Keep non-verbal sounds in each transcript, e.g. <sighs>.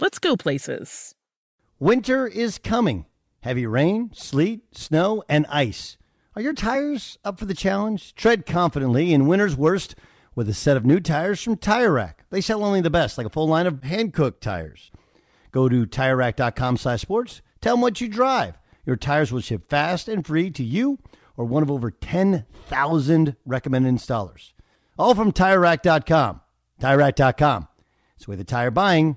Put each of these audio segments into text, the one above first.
let's go places. Winter is coming. Heavy rain, sleet, snow, and ice. Are your tires up for the challenge? Tread confidently in winter's worst with a set of new tires from Tire Rack. They sell only the best, like a full line of Hankook tires. Go to TireRack.com slash sports. Tell them what you drive. Your tires will ship fast and free to you or one of over 10,000 recommended installers. All from TireRack.com. TireRack.com. It's the way the tire buying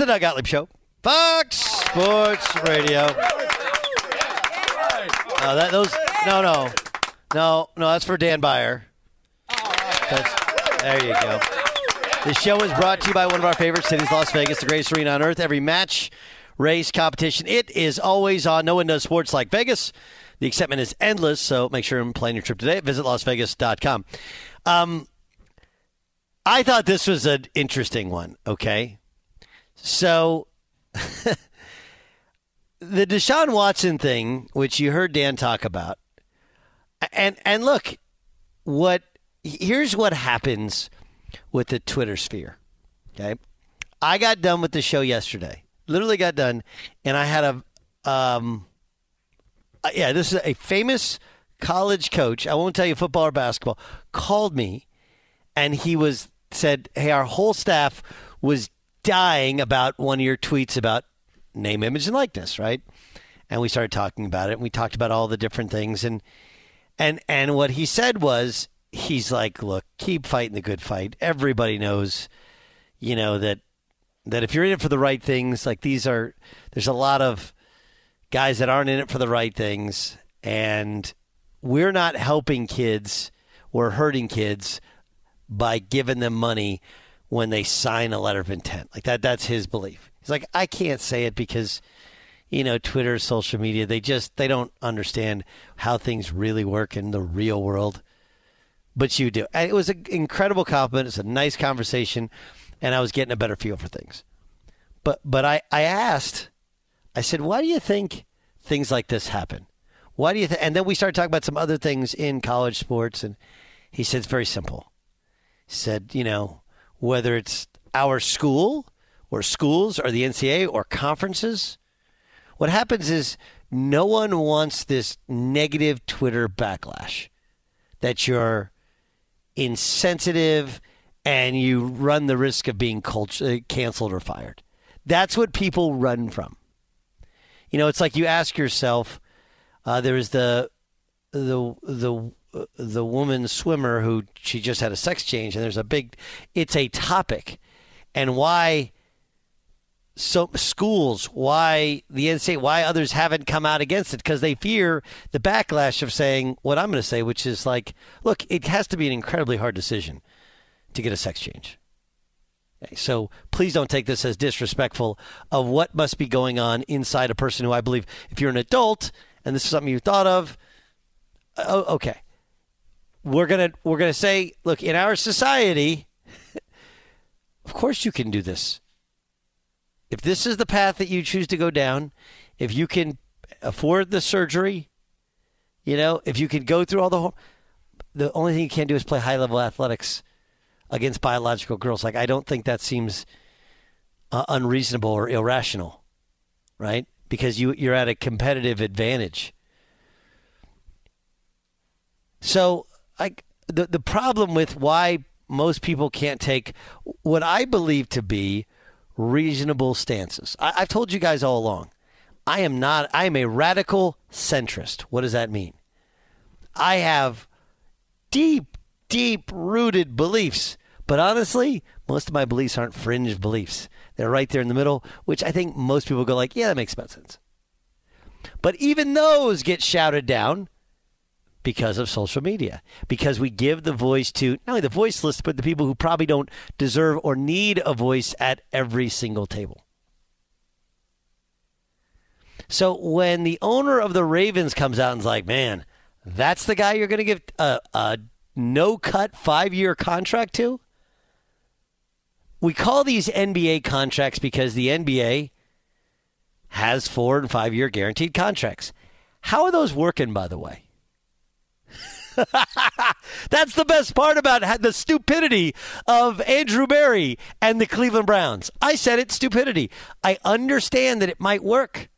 The Doug Gottlieb Show, Fox Sports Radio. No, that those no no no no that's for Dan Byer. There you go. The show is brought to you by one of our favorite cities, Las Vegas, the greatest arena on earth. Every match, race, competition, it is always on. No one does sports like Vegas. The excitement is endless, so make sure and plan your trip today. Visit LasVegas.com. Um, I thought this was an interesting one, okay? So, <laughs> the Deshaun Watson thing, which you heard Dan talk about, and and look, what here's what happens with the Twitter sphere. Okay, I got done with the show yesterday. Literally got done, and I had a um, uh, yeah, this is a famous college coach. I won't tell you football or basketball. Called me, and he was said, "Hey, our whole staff was dying about one of your tweets about name, image, and likeness, right?" And we started talking about it. And we talked about all the different things, and and and what he said was, he's like, "Look, keep fighting the good fight. Everybody knows, you know that." That if you're in it for the right things, like these are, there's a lot of guys that aren't in it for the right things, and we're not helping kids, we're hurting kids by giving them money when they sign a letter of intent. Like that that's his belief. He's like, I can't say it because you know, Twitter, social media, they just they don't understand how things really work in the real world. but you do. And it was an incredible compliment. It's a nice conversation, and I was getting a better feel for things. But but I, I asked, I said, why do you think things like this happen? Why do you think? And then we started talking about some other things in college sports, and he said it's very simple. He said, you know, whether it's our school or schools or the NCAA or conferences, what happens is no one wants this negative Twitter backlash that you're insensitive and you run the risk of being cult- uh, canceled or fired. That's what people run from. You know, it's like you ask yourself. Uh, the the the the woman swimmer who she just had a sex change, and there's a big. It's a topic, and why. So schools, why the NCAA, why others haven't come out against it? Because they fear the backlash of saying what I'm going to say, which is like, look, it has to be an incredibly hard decision to get a sex change. So please don't take this as disrespectful of what must be going on inside a person who I believe, if you're an adult and this is something you thought of, oh, okay, we're gonna we're gonna say, look, in our society, <laughs> of course you can do this. If this is the path that you choose to go down, if you can afford the surgery, you know, if you can go through all the, the only thing you can't do is play high level athletics against biological girls. Like, I don't think that seems uh, unreasonable or irrational, right? Because you, you're at a competitive advantage. So, like, the, the problem with why most people can't take what I believe to be reasonable stances. I, I've told you guys all along. I am not, I am a radical centrist. What does that mean? I have deep, deep rooted beliefs but honestly, most of my beliefs aren't fringe beliefs. They're right there in the middle, which I think most people go like, yeah, that makes sense. But even those get shouted down because of social media, because we give the voice to not only the voiceless, but the people who probably don't deserve or need a voice at every single table. So when the owner of the Ravens comes out and's like, man, that's the guy you're going to give uh, a, a no cut five year contract to? we call these NBA contracts because the NBA has four and five year guaranteed contracts. How are those working, by the way? <laughs> That's the best part about the stupidity of Andrew Berry and the Cleveland Browns. I said it's stupidity. I understand that it might work.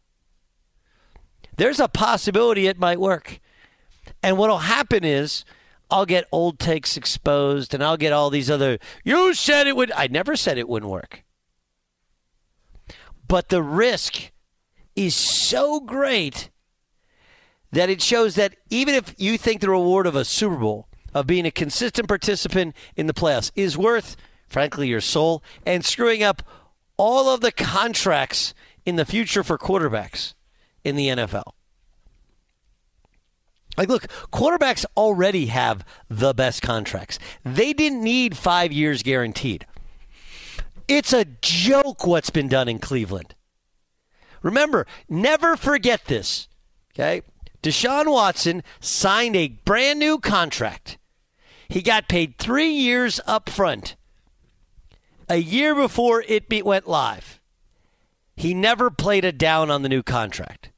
There's a possibility it might work. And what will happen is I'll get old takes exposed and I'll get all these other, you said it would. I never said it wouldn't work. But the risk is so great that it shows that even if you think the reward of a Super Bowl, of being a consistent participant in the playoffs, is worth, frankly, your soul and screwing up all of the contracts in the future for quarterbacks in the NFL. Like, look, quarterbacks already have the best contracts. They didn't need five years guaranteed. It's a joke what's been done in Cleveland. Remember, never forget this. Okay? Deshaun Watson signed a brand new contract. He got paid three years up front, a year before it went live. He never played a down on the new contract.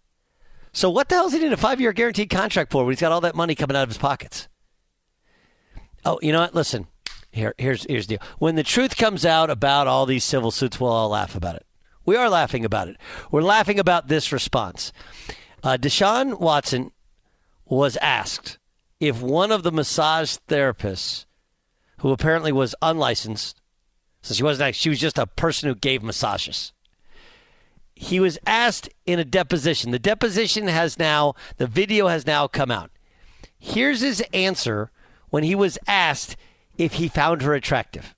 So what the hell is he need a five year guaranteed contract for when he's got all that money coming out of his pockets? Oh, you know what? Listen, here, here's here's the deal. When the truth comes out about all these civil suits, we'll all laugh about it. We are laughing about it. We're laughing about this response. Uh, Deshaun Watson was asked if one of the massage therapists, who apparently was unlicensed, so she wasn't, she was just a person who gave massages he was asked in a deposition. The deposition has now, the video has now come out. Here's his answer when he was asked if he found her attractive.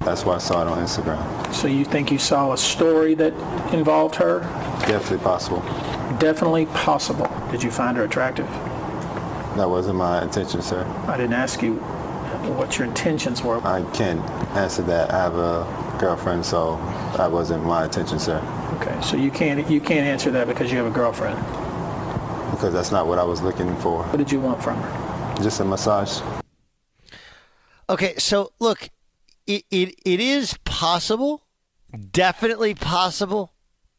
That's why I saw it on Instagram. So you think you saw a story that involved her? Definitely possible. Definitely possible. Did you find her attractive? That wasn't my intention, sir. I didn't ask you what your intentions were. I can't answer that. I have a girlfriend, so that wasn't my intention, sir. Okay, so you can't you can't answer that because you have a girlfriend. Because that's not what I was looking for. What did you want from her? Just a massage. Okay, so look, it, it, it is possible, definitely possible,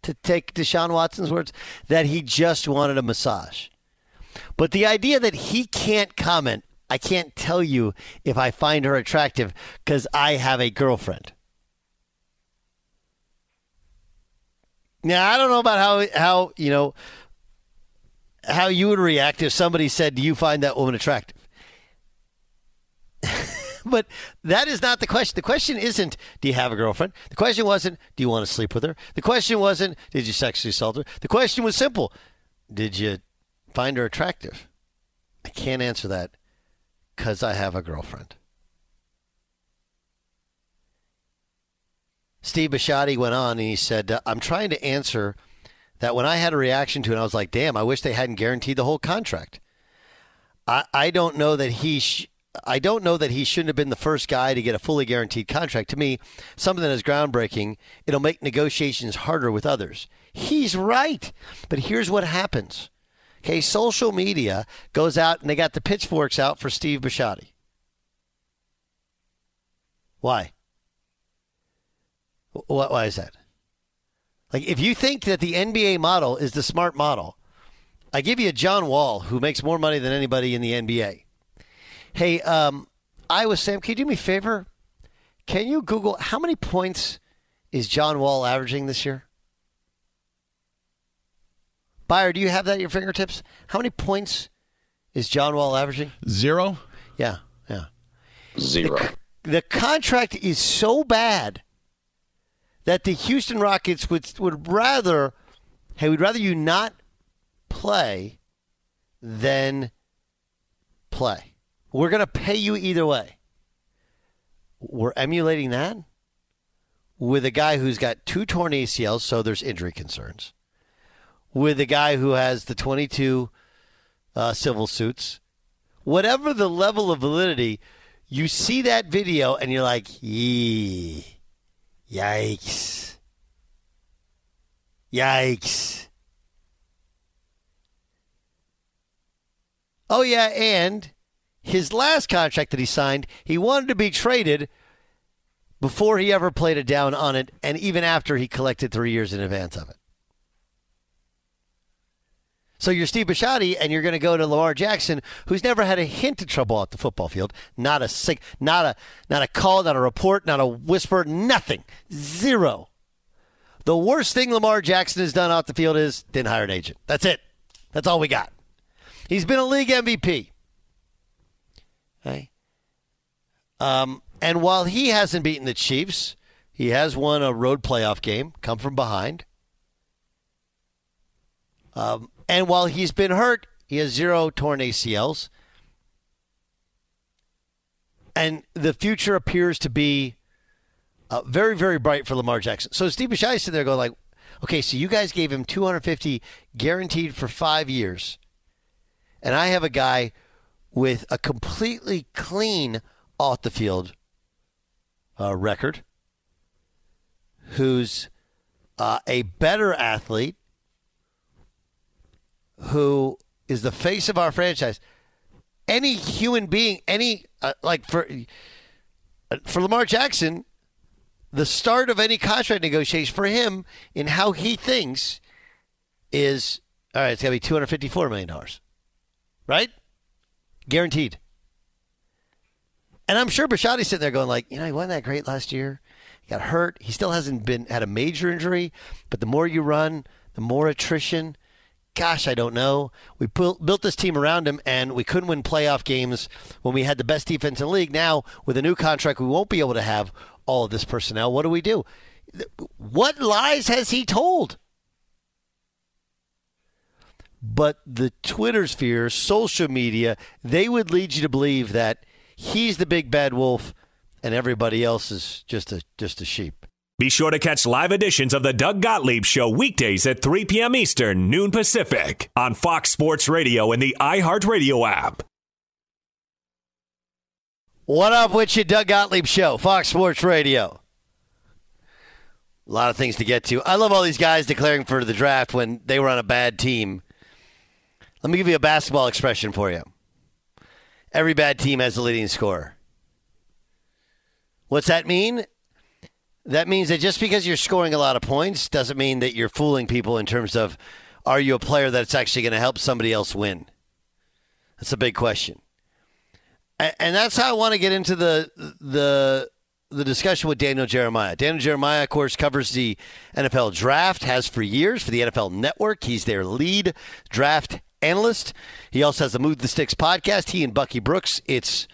to take Deshaun Watson's words, that he just wanted a massage. But the idea that he can't comment, I can't tell you if I find her attractive because I have a girlfriend. Now, I don't know about how, how, you know, how you would react if somebody said, Do you find that woman attractive? <laughs> but that is not the question. The question isn't, do you have a girlfriend? The question wasn't, do you want to sleep with her? The question wasn't, did you sexually assault her? The question was simple Did you find her attractive? I can't answer that because I have a girlfriend. Steve Bisciotti went on and he said, uh, I'm trying to answer that when I had a reaction to it, I was like, damn, I wish they hadn't guaranteed the whole contract. I, I don't know that he. Sh- I don't know that he shouldn't have been the first guy to get a fully guaranteed contract. To me, something that is groundbreaking, it'll make negotiations harder with others. He's right. But here's what happens. Okay, social media goes out and they got the pitchforks out for Steve Bisciotti. Why? Why is that? Like, if you think that the NBA model is the smart model, I give you a John Wall who makes more money than anybody in the NBA. Hey, um, Iowa Sam, can you do me a favor? Can you Google how many points is John Wall averaging this year? Buyer, do you have that at your fingertips? How many points is John Wall averaging? Zero. Yeah, yeah. Zero. The, the contract is so bad that the Houston Rockets would would rather, hey, we'd rather you not play than play. We're going to pay you either way. We're emulating that with a guy who's got two torn ACLs, so there's injury concerns. With a guy who has the 22 uh, civil suits. Whatever the level of validity, you see that video and you're like, yee. Yikes. Yikes. Oh, yeah, and his last contract that he signed, he wanted to be traded before he ever played a down on it, and even after he collected three years in advance of it. So you're Steve Bisciotti, and you're going to go to Lamar Jackson, who's never had a hint of trouble at the football field. Not a sick, not a not a call, not a report, not a whisper, nothing, zero. The worst thing Lamar Jackson has done off the field is didn't hire an agent. That's it. That's all we got. He's been a league MVP. Okay. Um, and while he hasn't beaten the Chiefs, he has won a road playoff game, come from behind. Um, and while he's been hurt, he has zero torn ACLs. And the future appears to be uh, very, very bright for Lamar Jackson. So Steve Bisciotti sitting there going like, okay, so you guys gave him 250 guaranteed for five years. And I have a guy with a completely clean off the field uh, record who's uh, a better athlete who is the face of our franchise. Any human being, any uh, like for for Lamar Jackson, the start of any contract negotiation for him in how he thinks is all right. It's gonna be two hundred fifty-four million dollars, right? Guaranteed. And I'm sure Bisciotti's sitting there going like, you know, he wasn't that great last year. He got hurt. He still hasn't been had a major injury. But the more you run, the more attrition gosh, I don't know. We built this team around him, and we couldn't win playoff games when we had the best defense in the league. Now, with a new contract, we won't be able to have all of this personnel. What do we do? What lies has he told? But the Twitter sphere, social media, they would lead you to believe that he's the big bad wolf and everybody else is just a just a sheep. Be sure to catch live editions of the Doug Gottlieb Show weekdays at 3 p.m. Eastern, noon Pacific, on Fox Sports Radio and the iHeartRadio app. What up with you, Doug Gottlieb Show, Fox Sports Radio? A lot of things to get to. I love all these guys declaring for the draft when they were on a bad team. Let me give you a basketball expression for you. Every bad team has a leading scorer. What's that mean? That means that just because you're scoring a lot of points doesn't mean that you're fooling people in terms of are you a player that's actually going to help somebody else win? That's a big question. And that's how I want to get into the the the discussion with Daniel Jeremiah. Daniel Jeremiah, of course, covers the NFL draft, has for years for the NFL Network. He's their lead draft analyst. He also has the Move the Sticks podcast. He and Bucky Brooks. It's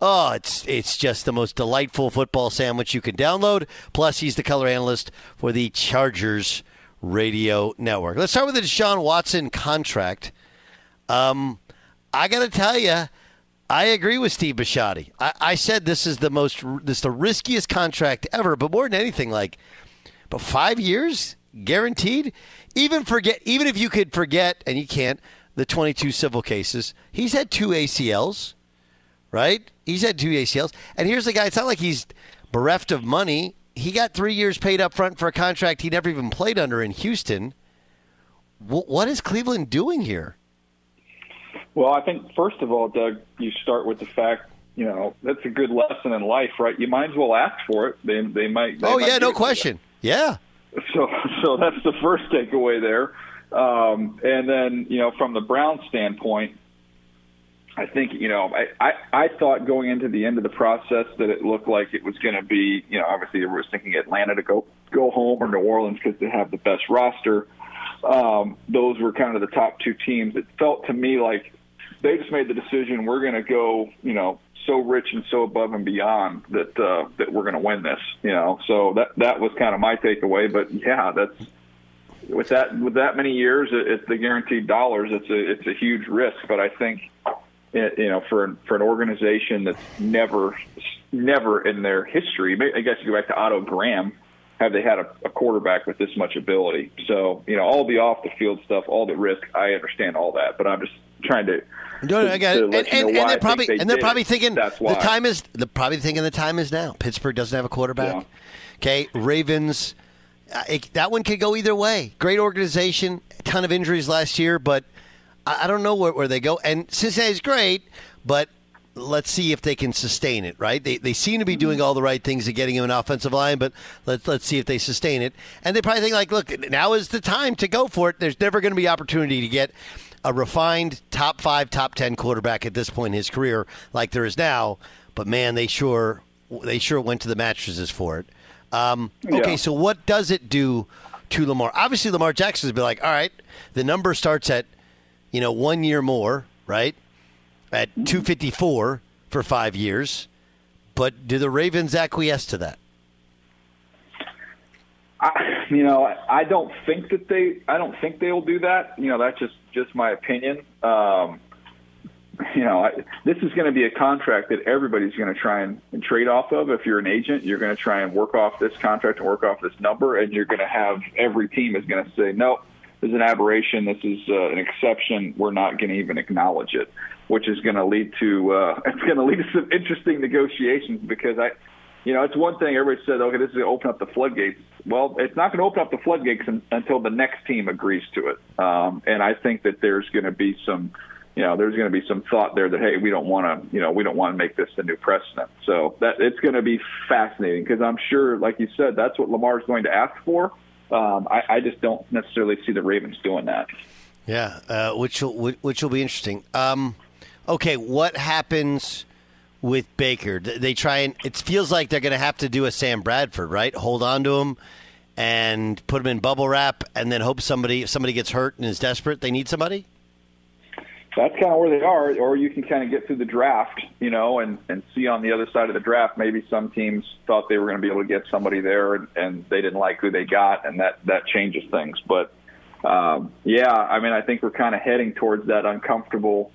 oh, it's it's just the most delightful football sandwich you can download. Plus, he's the color analyst for the Chargers radio network. Let's start with the Deshaun Watson contract. Um, I got to tell you I agree with Steve Bisciotti. I, I, said this is the most this is the riskiest contract ever, but more than anything, like, but five years guaranteed. Even forget, even if you could forget, and you can't, the 22 civil cases. He's had two ACLs, right? He's had two ACLs, and here's the guy. It's not like he's bereft of money. He got three years paid up front for a contract he never even played under in Houston. what is Cleveland doing here? Well, I think first of all, Doug, you start with the fact you know that's a good lesson in life, right? You might as well ask for it. They they might. They oh might yeah, no question. Yeah. So so that's the first takeaway there, um, and then you know from the Brown standpoint, I think you know I, I I thought going into the end of the process that it looked like it was going to be you know obviously everyone was thinking Atlanta to go go home or New Orleans because they have the best roster. Um, those were kind of the top two teams. It felt to me like they just made the decision we're going to go, you know, so rich and so above and beyond that uh, that we're going to win this, you know. So that that was kind of my takeaway. But yeah, that's with that with that many years, it, the guaranteed dollars. It's a it's a huge risk. But I think it, you know for for an organization that's never never in their history, I guess you go back to Otto Graham have they had a, a, quarterback with this much ability. So, you know, all the off the field stuff, all the risk, I understand all that, but I'm just trying to no, I got it. And, and, and they're probably they and they're probably thinking That's why. the time is the probably thinking the time is now. Pittsburgh doesn't have a quarterback. Yeah. Okay, Ravens. Uh, it, that one could go either way. Great organization, ton of injuries last year, but I, I don't know where, where they go. And Cincinnati's great, but let's see if they can sustain it, right? They, they seem to be doing all the right things and getting him an offensive line, but let's let's see if they sustain it. And they probably think like, look, now is the time to go for it. There's never going to be opportunity to get a refined top five, top ten quarterback at this point in his career like there is now. But man, they sure they sure went to the mattresses for it. Um, okay, yeah. so what does it do to Lamar? Obviously, Lamar Jackson's be like, all right, the number starts at you know one year more, right? At mm-hmm. two fifty four for five years. But do the Ravens acquiesce to that? I, you know, I don't think that they. I don't think they will do that. You know, that's just just my opinion. Um, you know, I, this is going to be a contract that everybody's going to try and, and trade off of. If you're an agent, you're going to try and work off this contract and work off this number, and you're going to have every team is going to say, no, this is an aberration. This is uh, an exception. We're not going to even acknowledge it, which is going to lead to uh, <laughs> it's going to lead to some interesting negotiations because I you know, it's one thing everybody said, okay, this is going to open up the floodgates. Well, it's not going to open up the floodgates until the next team agrees to it. Um, and I think that there's going to be some, you know, there's going to be some thought there that hey, we don't want to, you know, we don't want to make this the new precedent. So that it's going to be fascinating because I'm sure, like you said, that's what Lamar is going to ask for. Um, I, I just don't necessarily see the Ravens doing that. Yeah, uh, which will which will be interesting. Um, okay, what happens? With Baker. They try and it feels like they're going to have to do a Sam Bradford, right? Hold on to him and put him in bubble wrap, and then hope somebody if somebody gets hurt and is desperate, they need somebody. That's kind of where they are, or you can kind of get through the draft, you know, and and see on the other side of the draft. Maybe some teams thought they were going to be able to get somebody there, and, and they didn't like who they got, and that that changes things. But um, yeah, I mean, I think we're kind of heading towards that uncomfortable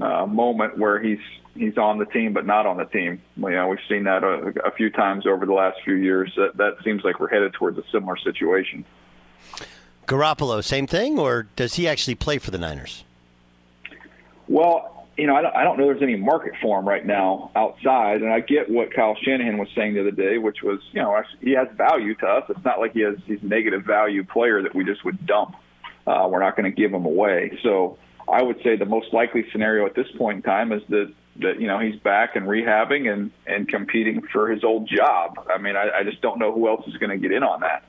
uh, moment where he's he's on the team but not on the team. You know, we've seen that a, a few times over the last few years. That, that seems like we're headed towards a similar situation. Garoppolo, same thing, or does he actually play for the Niners? Well, you know, I don't, I don't know there's any market for him right now outside, and I get what Kyle Shanahan was saying the other day, which was, you know, he has value to us. It's not like he has he's negative value player that we just would dump. Uh, we're not going to give him away. So I would say the most likely scenario at this point in time is that that you know he's back and rehabbing and and competing for his old job. I mean, I, I just don't know who else is going to get in on that.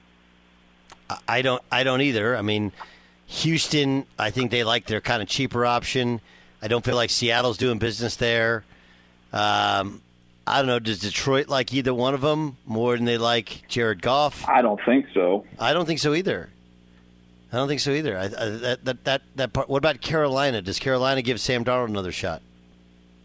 I don't. I don't either. I mean, Houston. I think they like their kind of cheaper option. I don't feel like Seattle's doing business there. Um, I don't know. Does Detroit like either one of them more than they like Jared Goff? I don't think so. I don't think so either. I don't think so either. I, I, that that that that part. What about Carolina? Does Carolina give Sam Darnold another shot?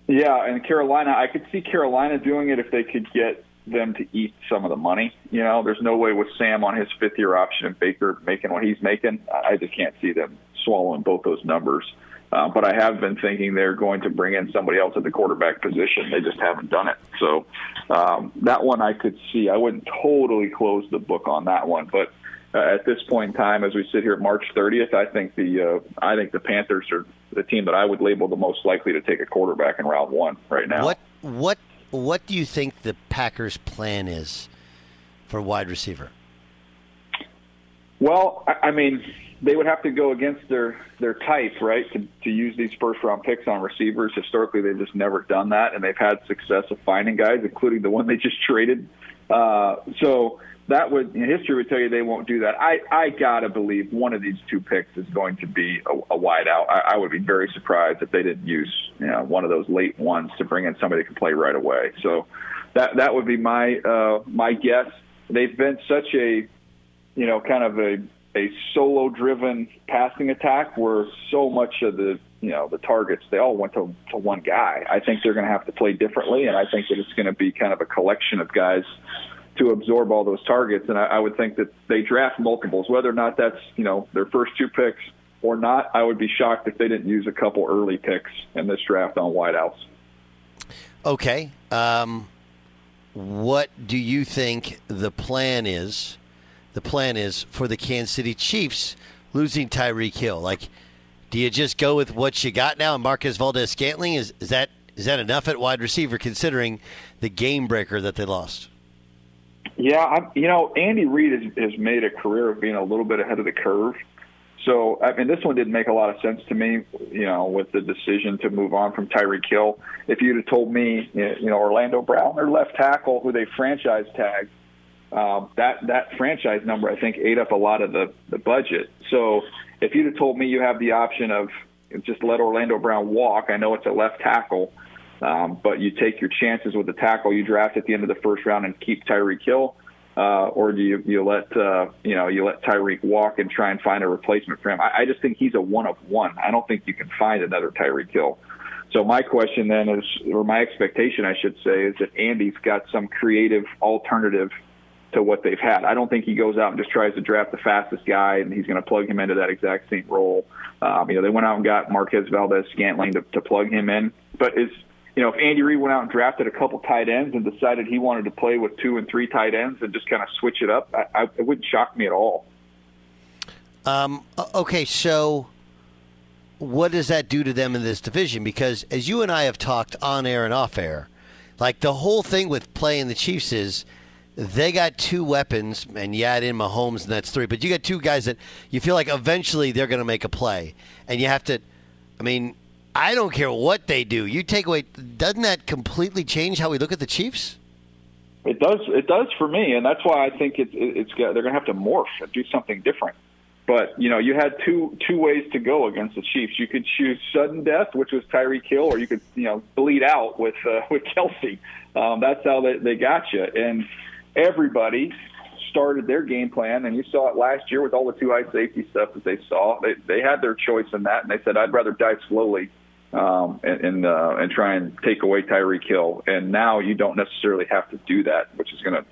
Yeah, and Carolina, I could see Carolina doing it if they could get them to eat some of the money. You know, there's no way with Sam on his fifth year option and Baker making what he's making. I just can't see them swallowing both those numbers. Uh, but I have been thinking they're going to bring in somebody else at the quarterback position. They just haven't done it. So um, that one I could see. I wouldn't totally close the book on that one, but uh, at this point in time, as we sit here at March 30th, I think the uh, I think the Panthers are the team that I would label the most likely to take a quarterback in round one right now. What what what do you think the Packers' plan is for wide receiver? Well, I, I mean, they would have to go against their their type, right? To to use these first round picks on receivers. Historically, they've just never done that, and they've had success of finding guys, including the one they just traded. Uh, so that would history would tell you they won't do that. I I gotta believe one of these two picks is going to be a, a wide out. I, I would be very surprised if they didn't use you know one of those late ones to bring in somebody who can play right away. So that that would be my uh, my guess. They've been such a you know kind of a a solo driven passing attack where so much of the you know the targets they all went to, to one guy. I think they're going to have to play differently, and I think that it's going to be kind of a collection of guys to absorb all those targets. And I, I would think that they draft multiples, whether or not that's you know their first two picks or not. I would be shocked if they didn't use a couple early picks in this draft on wideouts. Okay. Um, what do you think the plan is? The plan is for the Kansas City Chiefs losing Tyreek Hill. Like, do you just go with what you got now? And Valdes-Scantling is is that is that enough at wide receiver considering the game breaker that they lost? Yeah, I'm, you know, Andy Reid has, has made a career of being a little bit ahead of the curve. So, I mean, this one didn't make a lot of sense to me, you know, with the decision to move on from Tyreek Hill. If you'd have told me, you know, Orlando Brown, their left tackle, who they franchise tagged, um, that that franchise number, I think, ate up a lot of the the budget. So, if you'd have told me you have the option of just let Orlando Brown walk, I know it's a left tackle, um, but you take your chances with the tackle you draft at the end of the first round and keep Tyreek Hill, uh, or do you you let uh, you know you let Tyreek walk and try and find a replacement for him? I, I just think he's a one of one. I don't think you can find another Tyreek Hill. So my question then is, or my expectation, I should say, is that Andy's got some creative alternative to what they've had. I don't think he goes out and just tries to draft the fastest guy and he's going to plug him into that exact same role. Um, you know, they went out and got Marquez Valdes-Scantling to, to plug him in, but is you know, if Andy Reid went out and drafted a couple tight ends and decided he wanted to play with two and three tight ends and just kind of switch it up, I, I, it wouldn't shock me at all. Um, okay, so what does that do to them in this division? Because as you and I have talked on air and off air, like the whole thing with playing the Chiefs is they got two weapons, and you add in Mahomes, and that's three. But you got two guys that you feel like eventually they're going to make a play, and you have to. I mean, I don't care what they do. You take away, doesn't that completely change how we look at the Chiefs? It does. It does for me, and that's why I think it's it's they're going to have to morph and do something different. But you know, you had two two ways to go against the Chiefs. You could choose sudden death, which was Tyreek Hill, or you could you know bleed out with uh, <laughs> with Kelce. Um, that's how they, they got you. And everybody started their game plan, and you saw it last year with all the two high safety stuff that they saw. They they had their choice in that, and they said, "I'd rather die slowly um, and and, uh, and try and take away Tyreek Hill." And now you don't necessarily have to do that, which is going to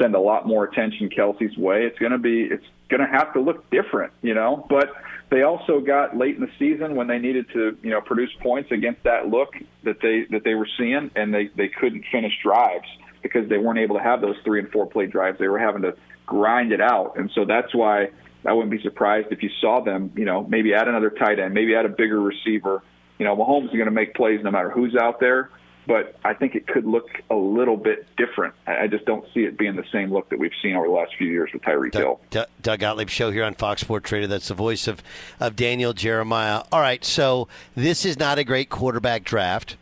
send a lot more attention Kelce's way. It's going to be it's going to have to look different, you know. But they also got late in the season when they needed to, you know, produce points against that look that they that they were seeing, and they they couldn't finish drives because they weren't able to have those three and four play drives. They were having to grind it out, and so that's why I wouldn't be surprised if you saw them, you know, maybe add another tight end, maybe add a bigger receiver. You know, Mahomes is going to make plays no matter who's out there, but I think it could look a little bit different. I just don't see it being the same look that we've seen over the last few years with Tyreek Hill. Doug, Doug Gottlieb show here on Fox Sports Trader. That's the voice of, of Daniel Jeremiah. All right, so this is not a great quarterback draft.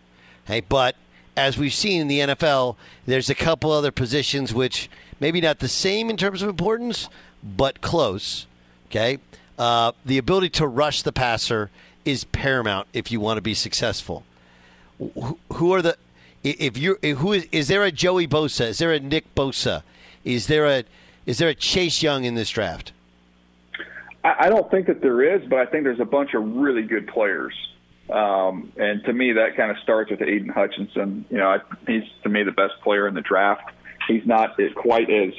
Hey, but as we've seen in the NFL, there's a couple other positions which maybe not the same in terms of importance, but close. Okay, uh, the ability to rush the passer is paramount if you want to be successful. Who, are the if you who is is there a Joey Bosa? Is there a Nick Bosa? Is there a is there a Chase Young in this draft? I don't think that there is, but I think there's a bunch of really good players. Um, and to me, that kind of starts with Aidan Hutchinson. You know, I, he's to me the best player in the draft. He's not quite as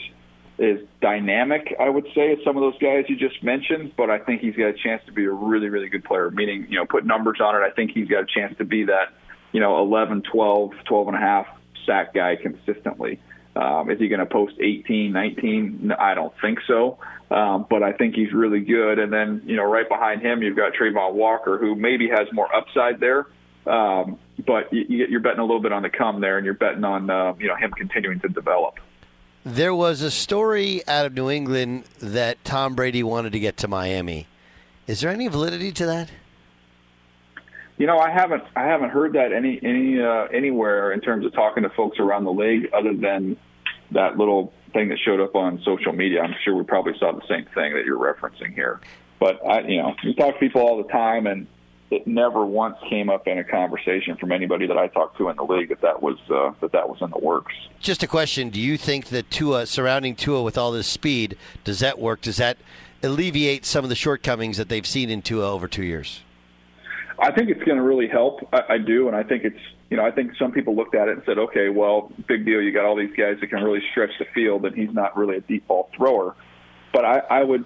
as dynamic, I would say, as some of those guys you just mentioned, but I think he's got a chance to be a really, really good player. Meaning, you know, put numbers on it. I think he's got a chance to be that, you know, 11, 12, 12 and a half sack guy consistently. Um, is he going to post 18, 19? No, I don't think so. Um, but I think he's really good. And then, you know, right behind him, you've got Travon Walker, who maybe has more upside there. Um, but you, you're betting a little bit on the come there, and you're betting on, uh, you know, him continuing to develop. There was a story out of New England that Tom Brady wanted to get to Miami. Is there any validity to that? You know, I haven't I haven't heard that any any uh, anywhere in terms of talking to folks around the league, other than that little thing that showed up on social media. I'm sure we probably saw the same thing that you're referencing here. But I, you know, you talk to people all the time, and it never once came up in a conversation from anybody that I talked to in the league that that was uh, that that was in the works. Just a question: Do you think that Tua surrounding Tua with all this speed does that work? Does that alleviate some of the shortcomings that they've seen in Tua over two years? I think it's going to really help. I, I do, and I think it's you know I think some people looked at it and said, okay, well, big deal. You got all these guys that can really stretch the field, and he's not really a deep ball thrower. But I, I would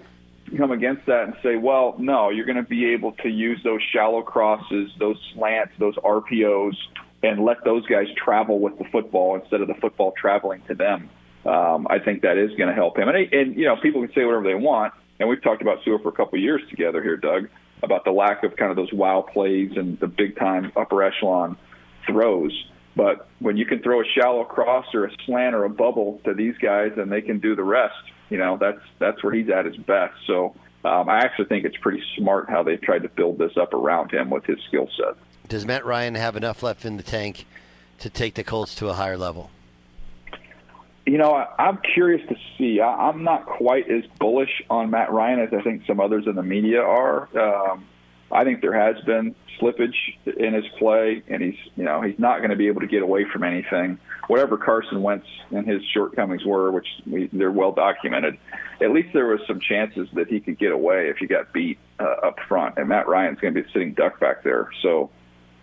come against that and say, well, no, you're going to be able to use those shallow crosses, those slants, those RPOs, and let those guys travel with the football instead of the football traveling to them. Um, I think that is going to help him. And, and you know, people can say whatever they want, and we've talked about Tua for a couple of years together here, Doug, about the lack of kind of those wow plays and the big time upper echelon throws. But when you can throw a shallow cross or a slant or a bubble to these guys and they can do the rest, you know, that's that's where he's at his best. So um, I actually think it's pretty smart how they tried to build this up around him with his skill set. Does Matt Ryan have enough left in the tank to take the Colts to a higher level? You know, I, I'm curious to see. I, I'm not quite as bullish on Matt Ryan as I think some others in the media are. Um, I think there has been slippage in his play, and he's you know he's not going to be able to get away from anything. Whatever Carson Wentz and his shortcomings were, which we, they're well documented, at least there was some chances that he could get away if he got beat uh, up front. And Matt Ryan's going to be sitting duck back there, so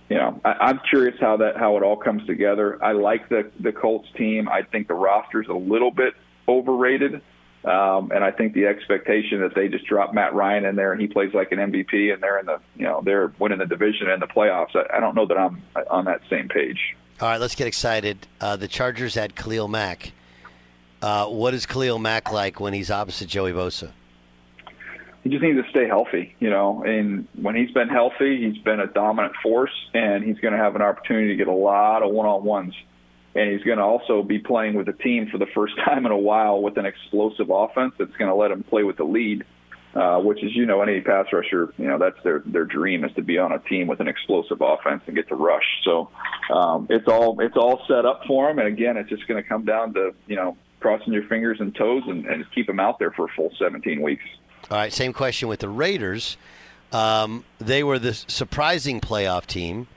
you know I, I'm curious how that how it all comes together. I like the the Colts team. I think the roster's a little bit overrated. Um, and I think the expectation that they just drop Matt Ryan in there and he plays like an MVP and they're in the, you know, they're winning the division and the playoffs. I, I don't know that I'm on that same page. All right, let's get excited. Uh, the Chargers had Khalil Mack. Uh, what is Khalil Mack like when he's opposite Joey Bosa? He just needs to stay healthy, you know. And when he's been healthy, he's been a dominant force, and he's going to have an opportunity to get a lot of one-on-ones and he's going to also be playing with a team for the first <laughs> time in a while with an explosive offense that's going to let him play with the lead, uh, which is, you know, any pass rusher, you know, that's their their dream is to be on a team with an explosive offense and get to rush. So um, it's all it's all set up for him, and again, it's just going to come down to you know crossing your fingers and toes and, and keep him out there for a full 17 weeks. All right, same question with the Raiders. Um, they were the surprising playoff team.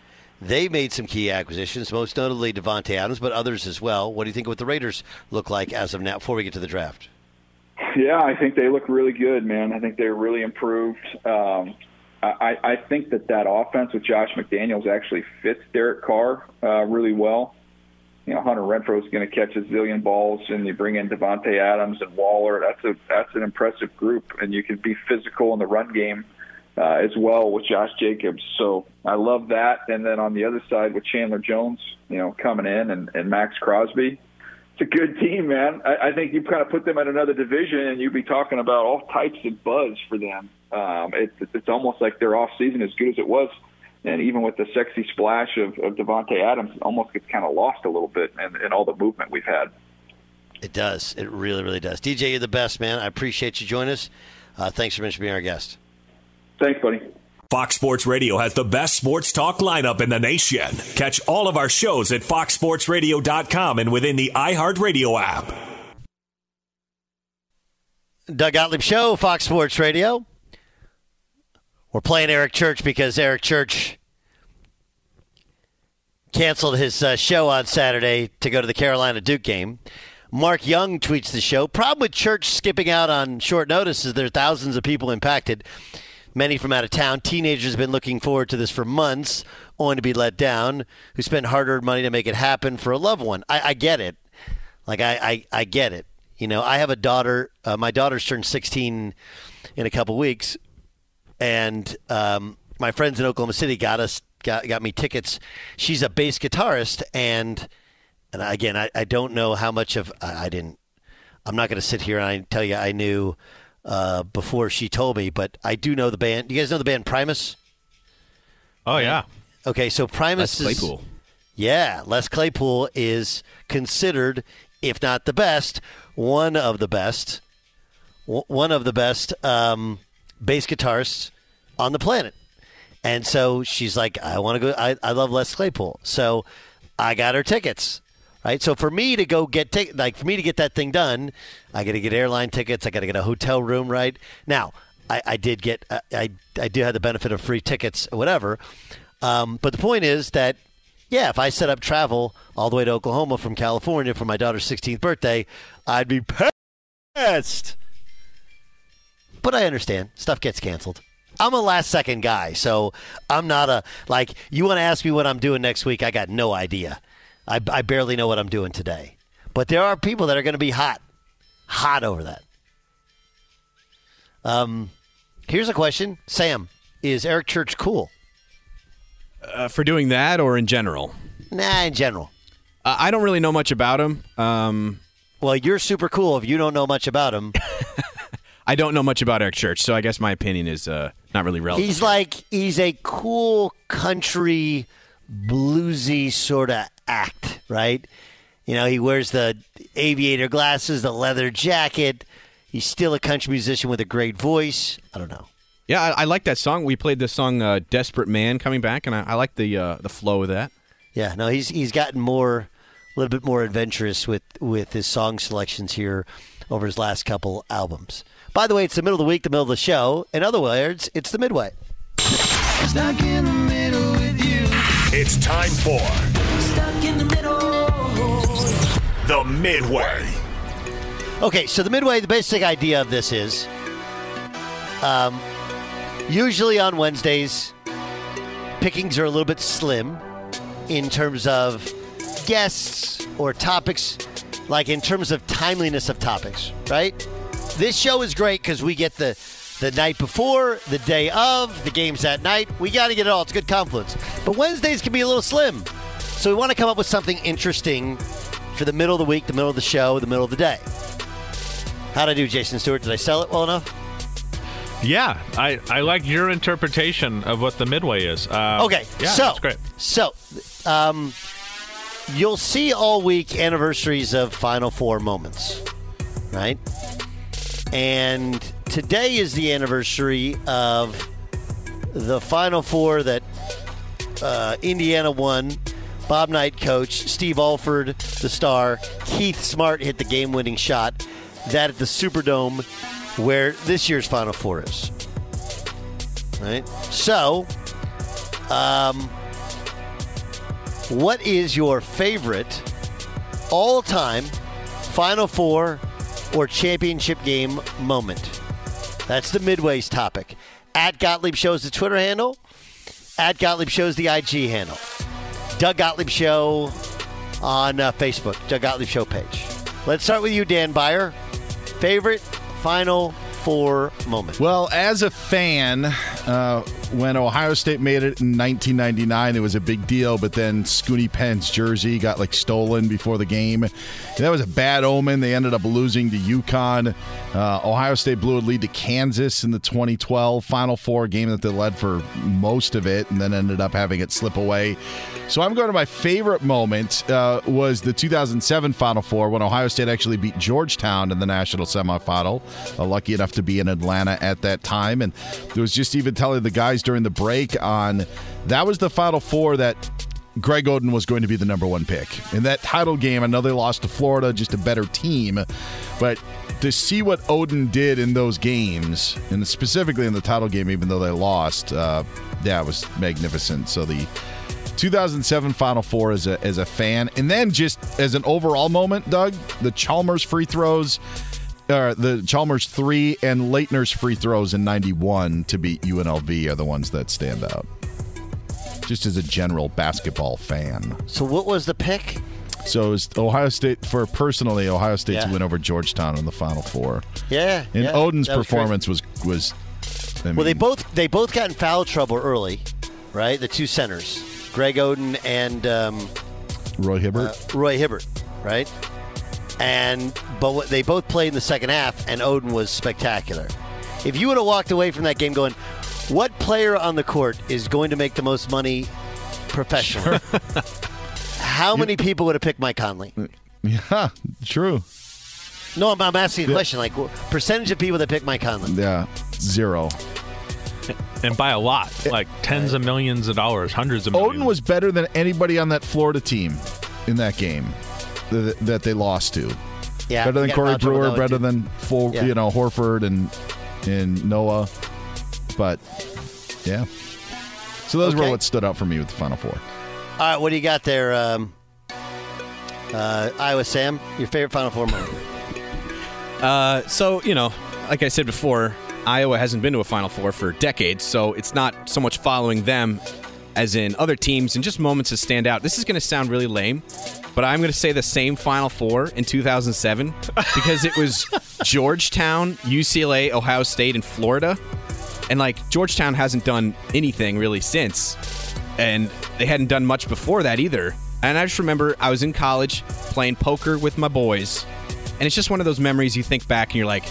They made some key acquisitions, most notably Davante Adams, but others as well. What do you think what the Raiders look like as of now before we get to the draft? Yeah, I think they look really good, man. I think they're really improved. Um, I, I think that that offense with Josh McDaniels actually fits Derek Carr uh, really well. You know, Hunter Renfrow is going to catch a zillion balls, and you bring in Davante Adams and Waller. That's a that's an impressive group, and you can be physical in the run game uh, as well with Josh Jacobs. So I love that. And then on the other side with Chandler Jones, you know, coming in and, and Maxx Crosby, it's a good team, man. I, I think you kind of put them in another division, and you'd be talking about all types of buzz for them. Um, it, it's almost like their off season, as good as it was, and even with the sexy splash of, of Davante Adams, it almost gets kind of lost a little bit in, in all the movement we've had. It does. It really, really does. DJ, you're the best, man. I appreciate you joining us. Uh, thanks for being our guest. Thanks, buddy. Fox Sports Radio has the best sports talk lineup in the nation. Catch all of our shows at foxsportsradio.com and within the iHeartRadio app. Doug Gottlieb Show, Fox Sports Radio. We're playing Eric Church because Eric Church canceled his uh, show on Saturday to go to the Carolina Duke game. Mark Young tweets the show. Problem with Church skipping out on short notice is there are thousands of people impacted, many from out of town. Teenagers have been looking forward to this for months, only to be let down, who spent hard earned money to make it happen for a loved one. I, I get it. Like, I, I, I, get it. You know, I have a daughter. Uh, my daughter's turned 16 in a couple weeks, and um, my friends in Oklahoma City got us got got me tickets. She's a bass guitarist, and and again, I, I don't know how much of I, I didn't. I'm not going to sit here and I tell you I knew uh, before she told me, but I do know the band. Do you guys know the band Primus? Oh yeah. Okay, so Primus Les is Claypool. yeah, Les Claypool is considered, if not the best, one of the best, w- one of the best um, bass guitarists on the planet. And so she's like, I want to go. I, I love Les Claypool. So I got her tickets. Right. So for me to go get t- like for me to get that thing done, I got to get airline tickets. I got to get a hotel room. Right now, I, I did get. Uh, I I do have the benefit of free tickets, or whatever. Um, but the point is that yeah, if I set up travel all the way to Oklahoma from California for my daughter's 16th birthday, I'd be pissed. But I understand stuff gets canceled. I'm a last second guy, so I'm not a like. You want to ask me what I'm doing next week? I got no idea. I, I barely know what I'm doing today. But there are people that are going to be hot, hot over that. Um, here's a question, Sam: Is Eric Church cool? Uh, for doing that or in general? Nah, in general. Uh, I don't really know much about him. Um, well, you're super cool if you don't know much about him. <laughs> I don't know much about Eric Church, so I guess my opinion is uh, not really relevant. He's like he's a cool country bluesy sort of act, right? You know, he wears the aviator glasses, the leather jacket. He's still a country musician with a great voice. I don't know. Yeah, I, I like that song. We played the song uh, "Desperate Man" coming back, and I, I like the uh, the flow of that. Yeah, no, he's he's gotten more, a little bit more adventurous with with his song selections here over his last couple albums. By the way, it's the middle of the week, the middle of the show. In other words, it's the midway. Stuck in the middle with you. It's time for Stuck in the middle. the Midway. Okay, so the midway, the basic idea of this is um, usually on Wednesdays, pickings are a little bit slim in terms of guests or topics, like in terms of timeliness of topics, right? This show is great because we get the the night before, the day of, the games that night. We got to get it all. It's a good confluence. But Wednesdays can be a little slim. So we want to come up with something interesting for the middle of the week, the middle of the show, the middle of the day. How'd I do, Jason Stewart? Did I sell it well enough? Yeah, I, I like your interpretation of what the midway is. Uh, Okay, yeah, so that's great. So, um, you'll see all week anniversaries of Final Four moments, right? And today is the anniversary of the Final Four that uh, Indiana won. Bob Knight coach, Steve Alford, the star, Keith Smart hit the game-winning shot. That at the Superdome, where this year's Final Four is. Right. So, um, what is your favorite all-time Final Four or championship game moment? That's the Midway's topic. At Gottlieb Shows the Twitter handle. At Gottlieb Shows the IG handle. Doug Gottlieb Show on uh, Facebook. Doug Gottlieb Show page. Let's start with you, Dan Byer. Favorite Final Four moment. Well, as a fan, uh, when Ohio State made it in 1999, it was a big deal. But then Scoonie Penn's jersey got like stolen before the game. That was a bad omen. They ended up losing to UConn. Uh, Ohio State blew a lead to Kansas in the 2012 Final Four game that they led for most of it, and then ended up having it slip away. So I'm going to my favorite moment uh, was the 2007 Final Four when Ohio State actually beat Georgetown in the national semifinal. Uh, lucky enough to be in Atlanta at that time, and there was just even telling the guys during the break on that was the Final Four that Greg Oden was going to be the number one pick. In that title game, I know they lost to Florida, just a better team, but to see what Oden did in those games, and specifically in the title game, even though they lost, uh, yeah, was magnificent. So the 2007 Final Four as a as a fan, and then just as an overall moment, Doug, the Chalmers free throws, uh, the Chalmers three and Laettner's free throws in '91 to beat UNLV are the ones that stand out. Just as a general basketball fan. So what was the pick? So it was Ohio State for personally Ohio State Yeah. to win over Georgetown in the Final Four. Yeah. And yeah, that was performance was was. I well, they both they both got in foul trouble early, right? The two centers, Greg Oden and um, Roy Hibbert. uh, Roy Hibbert, right? And but they both played in the second half, and Oden was spectacular. If you would have walked away from that game going, "What player on the court is going to make the most money professionally?" <laughs> How many people would have picked Mike Conley? <laughs> yeah, true. No, I'm, I'm asking a question. Like percentage of people that pick Mike Conley. Yeah, zero. And by a lot, like tens of millions of dollars, hundreds of millions. Oden was better than anybody on that Florida team in that game th- that they lost to. Yeah, better than got Corey foul trouble Brewer, that better too. than full, Yeah. you know Horford and and Noah. But yeah, so those were Okay. what stood out for me with the Final Four. All right, what do you got there, um, uh, Iowa Sam? Your favorite Final Four moment? Uh, so you know, like I said before, Iowa hasn't been to a Final Four for decades, so it's not so much following them as in other teams and just moments that stand out. This is going to sound really lame, but I'm going to say the same Final Four in 2007 <laughs> because it was Georgetown, UCLA, Ohio State, and Florida, and like Georgetown hasn't done anything really since, and they hadn't done much before that either. And I just remember I was in college playing poker with my boys. And it's just one of those memories you think back and you're like,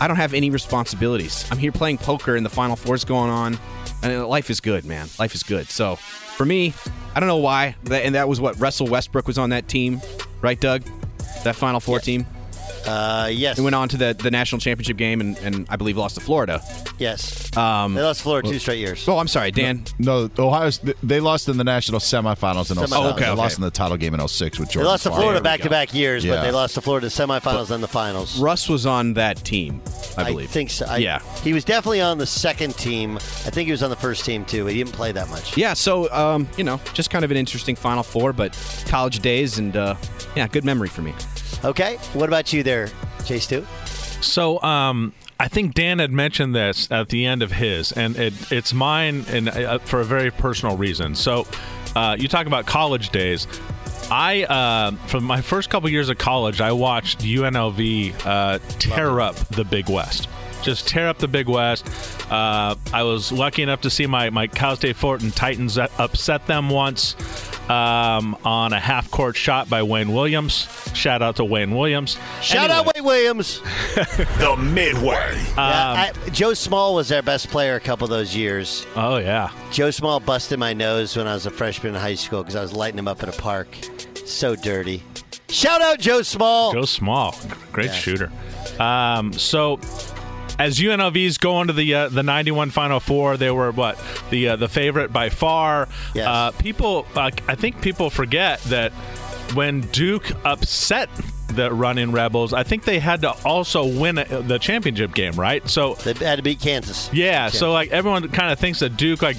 I don't have any responsibilities. I'm here playing poker and the Final Four's going on. And life is good, man. Life is good. So for me, I don't know why. And that was what Russell Westbrook was on that team, right, Doug? That Final Four team? Uh, yes. He went on to the, the national championship game and, and I believe lost to Florida. Yes. Um, They lost Florida two straight years. Oh, I'm sorry, Dan. No, Ohio. They lost in the national semifinals in 07. Semifinals. Oh, okay, They okay. lost in the title game in 06 with Georgia. They lost to Florida back to back years, but they lost to Florida in semifinals and the finals. Russ was on that team, I believe. I think so. I, yeah. He was definitely on the second team. I think he was on the first team too. He didn't play that much. Yeah, so um, you know, just kind of an interesting Final Four, but college days and uh, yeah, good memory for me. Okay. What about you there, Jay Stu? So, um, I think Dan had mentioned this at the end of his, and it, it's mine, and uh, for a very personal reason. So, uh, you talk about college days. I, uh, for my first couple years of college, I watched UNLV uh, tear up the Big West. Just tear up the Big West. Uh, I was lucky enough to see my, my Cal State Fullerton Titans upset them once um, on a half court shot by Wayne Williams. Shout out to Wayne Williams. Shout out Wayne Williams. <laughs> the Midway. Yeah, I, Joe Small was their best player a couple of those years. Oh yeah. Joe Small busted my nose when I was a freshman in high school because I was lighting him up at a park. So dirty. Shout out Joe Small. Joe Small, great shooter. Um, so as UNLV's go into the uh, the '91 Final Four, they were what the uh, the favorite by far. Yes. Uh, people, uh, I think people forget that when Duke upset the running Rebels, I think they had to also win the championship game, right? So they had to beat Kansas. Yeah, so like everyone kind of thinks that Duke like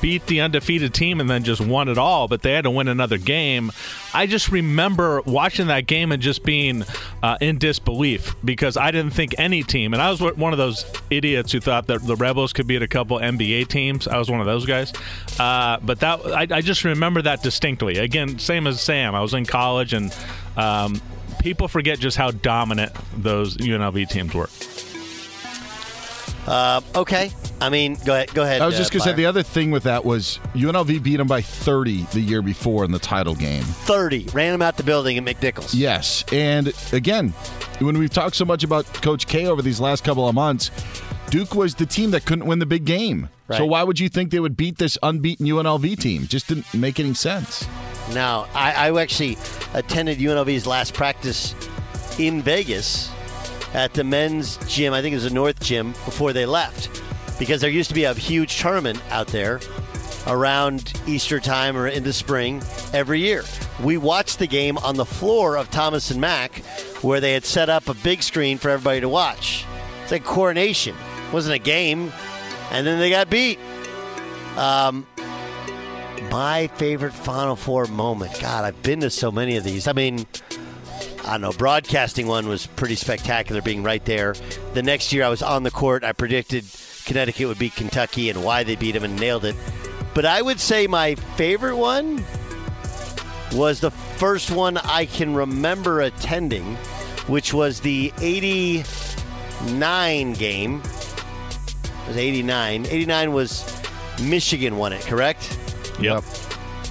beat the undefeated team and then just won it all, but they had to win another game. I just remember watching that game and just being uh, in disbelief because I didn't think any team, and I was one of those idiots who thought that the Rebels could beat a couple NBA teams. I was one of those guys, uh, but that I, I just remember that distinctly. Again, same as Sam. I was in college and. Um, People forget just how dominant those UNLV teams were. Uh, okay. I mean, go ahead. Go ahead. I was just uh, going to say the other thing with that was UNLV beat them by 30 the year before in the title game. 30 ran them out the building at McNichols. Yes, and again, when we've talked so much about Coach K over these last couple of months, Duke was the team that couldn't win the big game. So why would you think they would beat this unbeaten UNLV team? Just didn't make any sense. Now, I, I actually attended UNLV's last practice in Vegas at the men's gym. I think it was the North Gym before they left. because there used to be a huge tournament out there around Easter time or in the spring every year. We watched the game on the floor of Thomas and Mack, where they had set up a big screen for everybody to watch. It's like coronation. It wasn't a game, and then they got beat. Um, my favorite Final Four moment. God, I've been to so many of these. I mean, I don't know. Broadcasting one was pretty spectacular, being right there. The next year, I was on the court. I predicted Connecticut would beat Kentucky and why they beat them and nailed it. But I would say my favorite one was the first one I can remember attending, which was the 89 game. It was 89. 89 was Michigan won it, correct? Yep.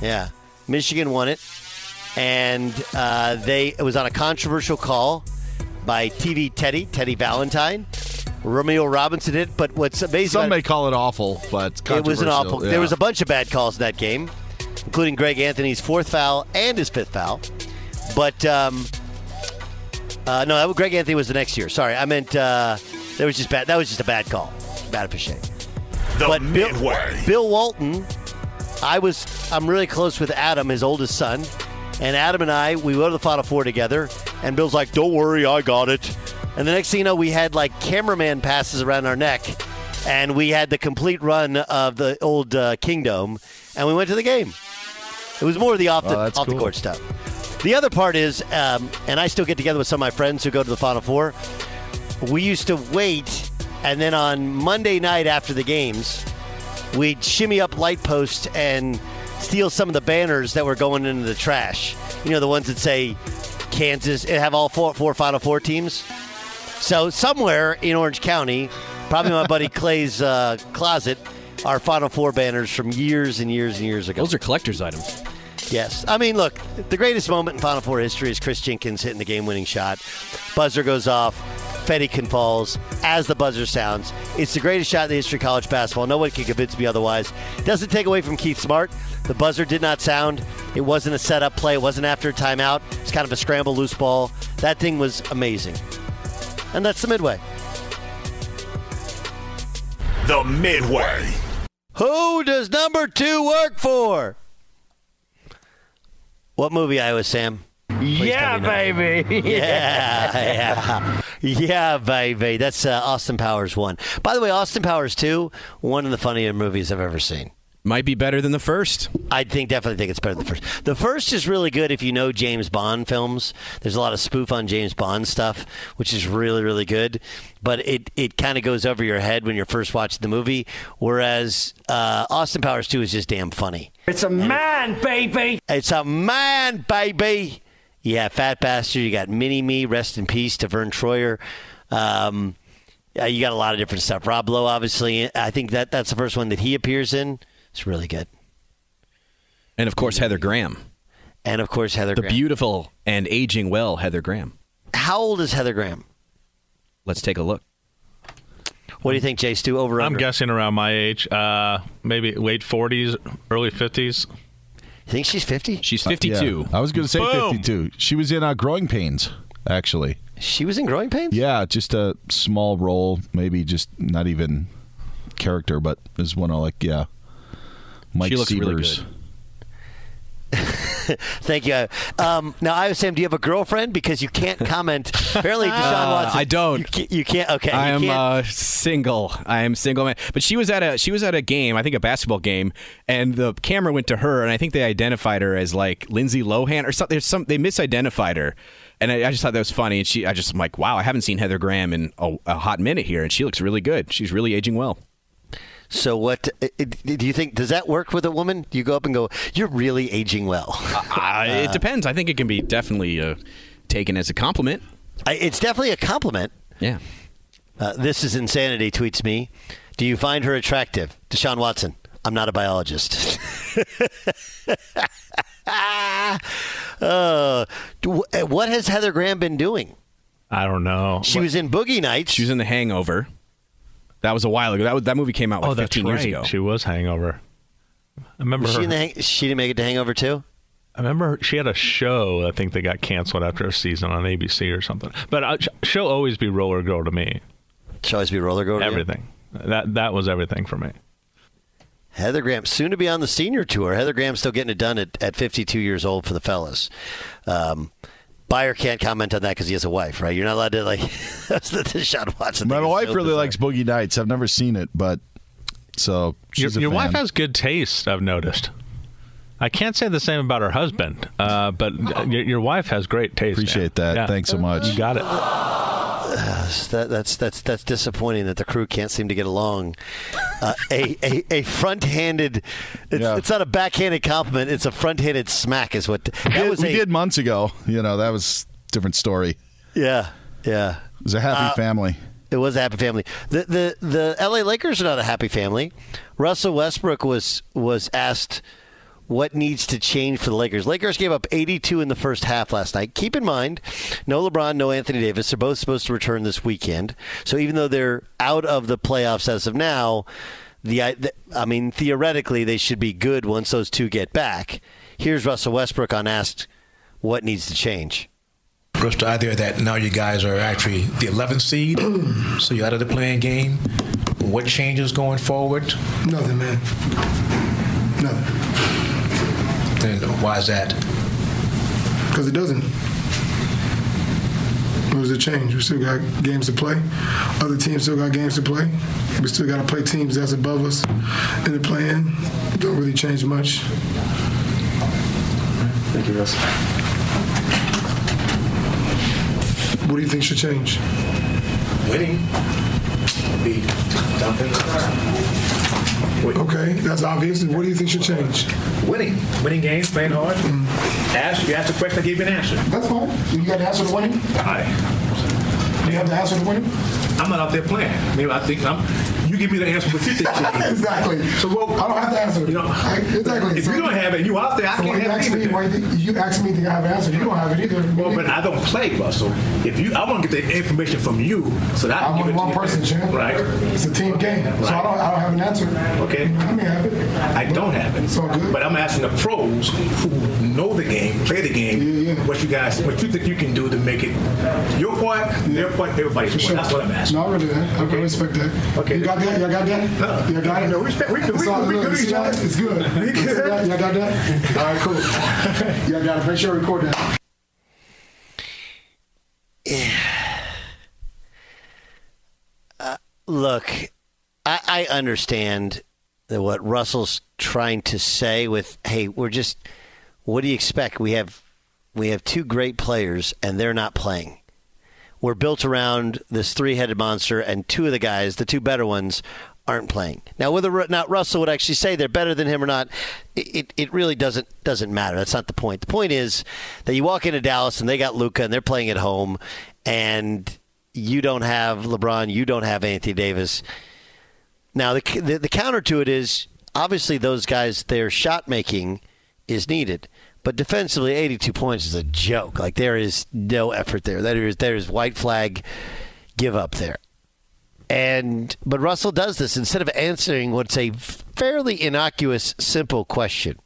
Yeah. Michigan won it. And uh, they it was on a controversial call by TV Teddy, Teddy Valentine. Rumeal Robinson did, it, but what's amazing Some about may call it awful, but it's it was an awful. controversial, There was a bunch of bad calls in that game, including Greg Anthony's fourth foul and his fifth foul. But um, uh, no, that Greg Anthony was the next year. Sorry, I meant uh, there was just bad. That was just a bad call. Bad for shame. The but Bill, Midway. Bill Walton, I was. I'm really close with Adam, his oldest son, and Adam and I we go to the Final Four together. And Bill's like, "Don't worry, I got it." And the next thing you know, we had like cameraman passes around our neck, and we had the complete run of the old uh, Kingdome, and we went to the game. It was more of the off the Oh, off the court stuff. The other part is, um, and I still get together with some of my friends who go to the Final Four. We used to wait, and then on Monday night after the games, we'd shimmy up light posts and steal some of the banners that were going into the trash. You know, the ones that say Kansas, it have all four, four Final Four teams. So somewhere in Orange County, probably my buddy <laughs> Clay's uh, closet, are Final Four banners from years and years and years ago. Those are collector's items. Yes. I mean, look, the greatest moment in Final Four history is Kris Jenkins hitting the game winning shot. Buzzer goes off. Federican falls as the buzzer sounds. It's the greatest shot in the history of college basketball. No one can convince me otherwise. Doesn't take away from Keith Smart. The buzzer did not sound. It wasn't a setup play. It wasn't after a timeout. It's kind of a scramble loose ball. That thing was amazing. And that's the midway. The Midway. Who does number two work for? What movie, Iowa Sam? Yeah, baby. <laughs> Yeah, yeah, yeah, baby. That's uh, Austin Powers one. By the way, Austin Powers two, one of the funniest movies I've ever seen. Might be better than the first. I think definitely think it's better than the first. The first is really good if you know James Bond films. There's a lot of spoof on James Bond stuff, which is really really good. But it it kind of goes over your head when you're first watching the movie. Whereas uh, Austin Powers two is just damn funny. It's a man, baby. It's a man, baby. Yeah, Fat Bastard. You got Mini Me, rest in peace to Verne Troyer. Um, yeah, you got a lot of different stuff. Rob Lowe, obviously. I think that that's the first one that he appears in. It's really good. And of course, Heather Graham. And of course, Heather The Graham. beautiful and aging well Heather Graham. How old is Heather Graham? Let's take a look. What do you think, Jay Stu? Over I'm under? guessing around my age, uh, maybe late 40s, early 50s. You think she's 50? She's Uh, 52. yeah. I was going to say Boom. 52. She was in uh, Growing Pains, actually. She was in Growing Pains? Yeah, just a small role, maybe just not even character, but is one of like, yeah. Mike She looks really good. <laughs> Thank you. Um, now, I was Sam, do you have a girlfriend? Because you can't comment. Apparently, <laughs> Deshaun Uh, Watson. I don't. You can't. You can't okay. I am can't. uh, single. I am single man. But she was at a she was at a game, I think a basketball game, and the camera went to her, and I think they identified her as like Lindsay Lohan or something. Some they misidentified her, and I, I just thought that was funny. And she, I just am like, wow, I haven't seen Heather Graham in a, a hot minute here, and she looks really good. She's really aging well. So what uh, uh, do you think? Does that work with a woman? Do you go up and go, "You're really aging well"? Uh, it depends. I think it can be definitely uh, taken as a compliment. I, it's definitely a compliment. Yeah. Uh, this is insanity. Tweets me. Do you find her attractive, Deshaun Watson? I'm not a biologist. <laughs> uh, do- what has Heather Graham been doing? I don't know. She was in Boogie Nights. She was in The Hangover. That was a while ago. That was, that movie came out like oh, that's 15 years right. ago. She was Hangover. I remember Was her. she, the hang- she didn't make it to Hangover too. I remember she had a show. I think they got canceled after a season on ABC or something. But uh, she'll always be Roller Girl to me. She'll always be Roller Girl. to you? Everything. That that was everything for me. Heather Graham, soon to be on the senior tour. Heather Graham still getting it done at, at 52 years old for the fellas. Um, Buyer can't comment on that because he has a wife, right? You're not allowed to like. <laughs> that's the, the shot watching. My wife really likes Boogie Nights. I've never seen it, but so Your, a your wife has good taste. I've noticed. I can't say the same about her husband, uh, but your, your wife has great taste. Appreciate man. that. Yeah. Thanks so much. You got it. Uh, <sighs> that, that's that's that's disappointing that the crew can't seem to get along. Uh, a, a a front-handed, it's, it's not a backhanded compliment. It's a front-handed smack. Is what that we was. we a, did months ago. You know, that was a different story. Yeah, yeah. It was a happy Uh, family. It was a happy family. The the the L.A. Lakers are not a happy family. Russell Westbrook was was asked what needs to change for the Lakers. Lakers gave up 82 in the first half last night. Keep in mind, no LeBron, no Anthony Davis. They're both supposed to return this weekend. So even though they're out of the playoffs as of now, the I I mean theoretically they should be good once those two get back. Here's Russell Westbrook on asked what needs to change. First idea that now you guys are actually the 11th seed, <clears throat> so you're out of the playing game. What changes going forward? Nothing, man. Nothing. And why is that? Because it doesn't. What does it change? We still got games to play. Other teams still got games to play. We still got to play teams that's above us in the plan. Don't really change much. Thank you, Russ. What do you think should change? Winning. Be dumping. Okay, that's obvious. And what do you think should change? Winning. Winning games, playing hard. Mm. Ask, if you ask a question, I give you an answer. That's fine. You got the answer to winning? Aye. Do you have the answer to winning? I'm not out there playing. Maybe I think I'm. You give me the answer what you think. <laughs> exactly. So well, I don't have the answer. You know, exactly. If you don't have it, you out there. I So can't have ask it me, why you, ask me, think I have an answer? You don't have it either. Well, but I don't play, Russell. If you, I want to get the information from you, so that I I'm only one person, champ. Right. It's a team game, so I don't, I don't have an answer. Okay. I may have it. I don't have it. It's all good. But I'm asking the pros who know the game, play the game, Yeah, yeah. what you guys, what you think you can do to make it your part, their part, everybody's part. sure. That's what I'm asking. No, I really that. I respect that. Okay. You got that? Y'all got that? No. You got it? No, respect. We, we, It's we, all we good. good see each that? other. It's good. <laughs> We You see good. that? You got that? All right, cool. Y'all got to make sure I record that. Uh, look, I, I understand that what Russell's trying to say with, "Hey, we're just. What do you expect? We have, we have two great players, and they're not playing. We're built around this three-headed monster, and two of the guys, the two better ones, aren't playing. Now, whether or not Russell would actually say they're better than him or not, it, it really doesn't doesn't matter. That's not the point. The point is that you walk into Dallas and they got Luka and they're playing at home, and you don't have LeBron, you don't have Anthony Davis. Now, the, the, the counter to it is obviously those guys, their shot making is needed. But defensively, 82 points is a joke. Like, there is no effort there. That is there is white flag give up there. And but Russell does this instead of answering what's a fairly innocuous, simple question.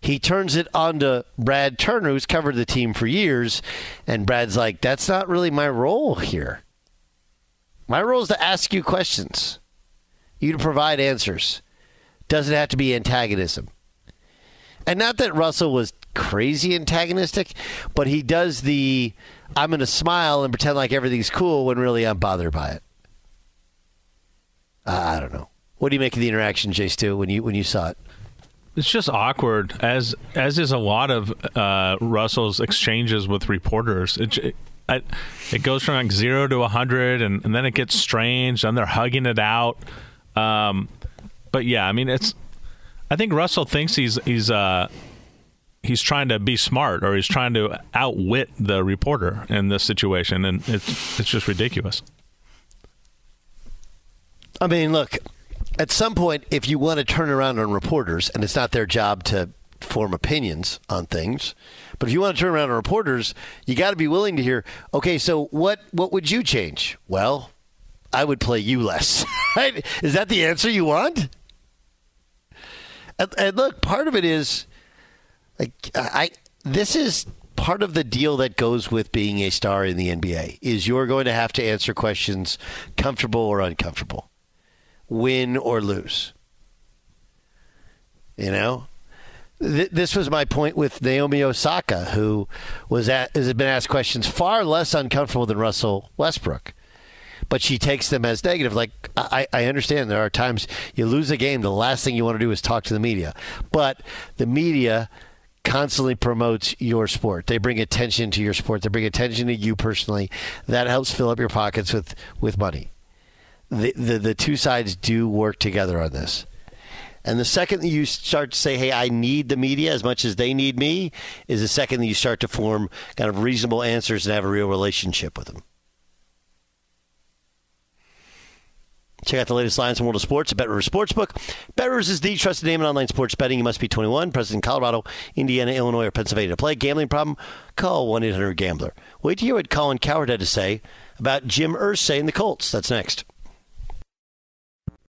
He turns it on to Brad Turner, who's covered the team for years, and Brad's like, "That's not really my role here. My role is to ask you questions, you to provide answers. Doesn't have to be antagonism." And not that Russell was crazy antagonistic, but he does the I'm going to smile and pretend like everything's cool when really I'm bothered by it. Uh, I don't know. What do you make of the interaction, Jay Stu, when you when you saw it? It's just awkward, as as is a lot of uh, Russell's exchanges with reporters. It, it, it goes from like zero to a hundred, and, and then it gets strange, and they're hugging it out. Um, but yeah, I mean, it's. I think Russell thinks he's he's uh, he's trying to be smart, or he's trying to outwit the reporter in this situation, and it's it's just ridiculous. I mean, look, at some point, if you want to turn around on reporters, and it's not their job to form opinions on things, but if you want to turn around on reporters, you got to be willing to hear. Okay, so what what would you change? Well, I would play you less. <laughs> right? Is that the answer you want? And, and look, part of it is like I. This is part of the deal that goes with being a star in the NBA is you're going to have to answer questions comfortable or uncomfortable, win or lose. You know, Th- this was my point with Naomi Osaka, who was at, has been asked questions far less uncomfortable than Russell Westbrook. But she takes them as negative. Like, I, I understand there are times you lose a game, the last thing you want to do is talk to the media. But the media constantly promotes your sport. They bring attention to your sport. They bring attention to you personally. That helps fill up your pockets with, with money. The, the the two sides do work together on this. And the second that you start to say, "Hey, I need the media as much as they need me," is the second that you start to form kind of reasonable answers and have a real relationship with them. Check out the latest lines in World of Sports at BetRivers Sportsbook. BetRivers is the trusted name in online sports betting. You must be 21, present in Colorado, Indiana, Illinois, or Pennsylvania to play. Gambling problem? Call 1-800-GAMBLER. Wait to hear what Colin Cowherd had to say about Jim Irsay and the Colts. That's next.